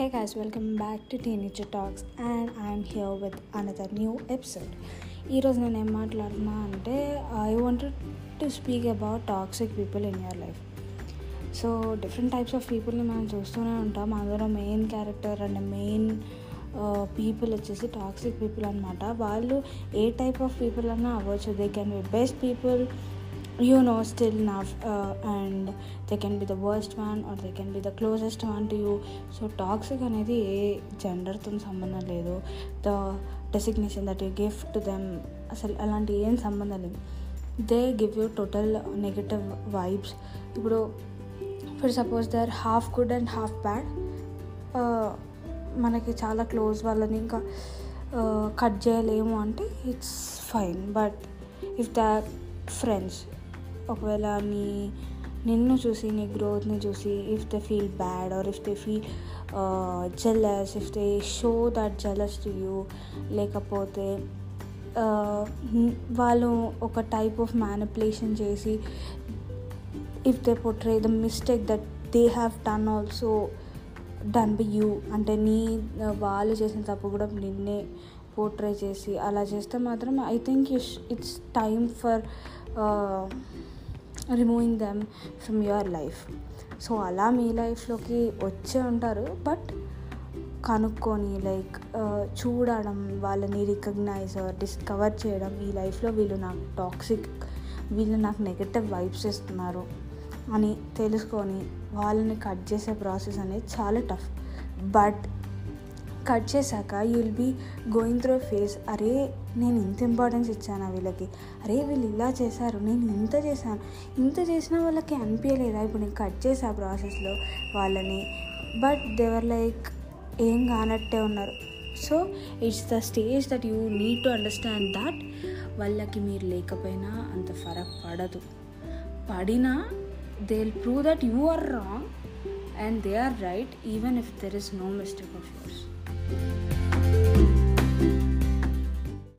Hey guys, welcome back to Teenager Talks and I'm here with another new episode. ఈరోజు నేను ఏం మాట్లాడుతున్నా అంటే I wanted to speak about toxic people in your life so different types of పీపుల్ని మనం చూస్తూనే ఉంటాం. అందులో main character and main people వచ్చేసి టాక్సిక్ పీపుల్ అనమాట వాళ్ళు ఏ టైప్ ఆఫ్ పీపుల్ అన్నా అవ్వచ్చు. They can be best people you know still నా uh, and they can be the worst one or they can be the closest one to you. So toxic అనేది ఏ జెండర్తో సంబంధం లేదు. The designation that you give to them అసలు అలాంటి ఏం సంబంధం లేదు. They give you total negative vibes ఇప్పుడు for suppose they are half good and half bad మనకి చాలా క్లోజ్ వాళ్ళని ఇంకా uh, కట్ చేయలేము అంటే it's fine but if the friends ఒకవేళ నీ నిన్ను చూసి నీ గ్రోత్ని చూసి if they feel bad or if they feel jealous if they show that jealous to you లేకపోతే uh, వాళ్ళు ఒక టైప్ ఆఫ్ మ్యానిపులేషన్ చేసి if they portray the mistake that they have done also done by you అంటే నీ వాళ్ళు చేసిన తప్పు కూడా నిన్నే పోర్ట్రే చేసి అలా చేస్తే మాత్రం I think it's time for removing them from your life so అలా మీ లైఫ్లోకి వచ్చే ఉంటారు. బట్ కనుక్కొని లైక్ చూడడం వాళ్ళని రికగ్నైజ్ డిస్కవర్ చేయడం ఈ లైఫ్లో వీళ్ళు నాకు టాక్సిక్ వీళ్ళు నాకు నెగటివ్ వైబ్స్ ఇస్తున్నారు అని తెలుసుకొని వాళ్ళని కట్ చేసే ప్రాసెస్ అనేది చాలా టఫ్ బట్ కట్ చేశాక you will be going through face అరే నేను ఇంత ఇంపార్టెన్స్ ఇచ్చాను వీళ్ళకి? అరే వీళ్ళు ఇలా చేశారు నేను ఇంత చేశాను. ఇంత చేసిన వాళ్ళకి అనిపించలేదా? ఇప్పుడు నేను కట్ చేసా ప్రాసెస్లో వాళ్ళని. బట్ దేవర్ లైక్ ఏం కానట్టే ఉన్నారు. So it's the stage that you need to understand that వాళ్ళకి మీరు లేకపోయినా అంత ఫరక్ పడదు. పడినా they will prove that you are wrong and they are right even if there is no mistake of yours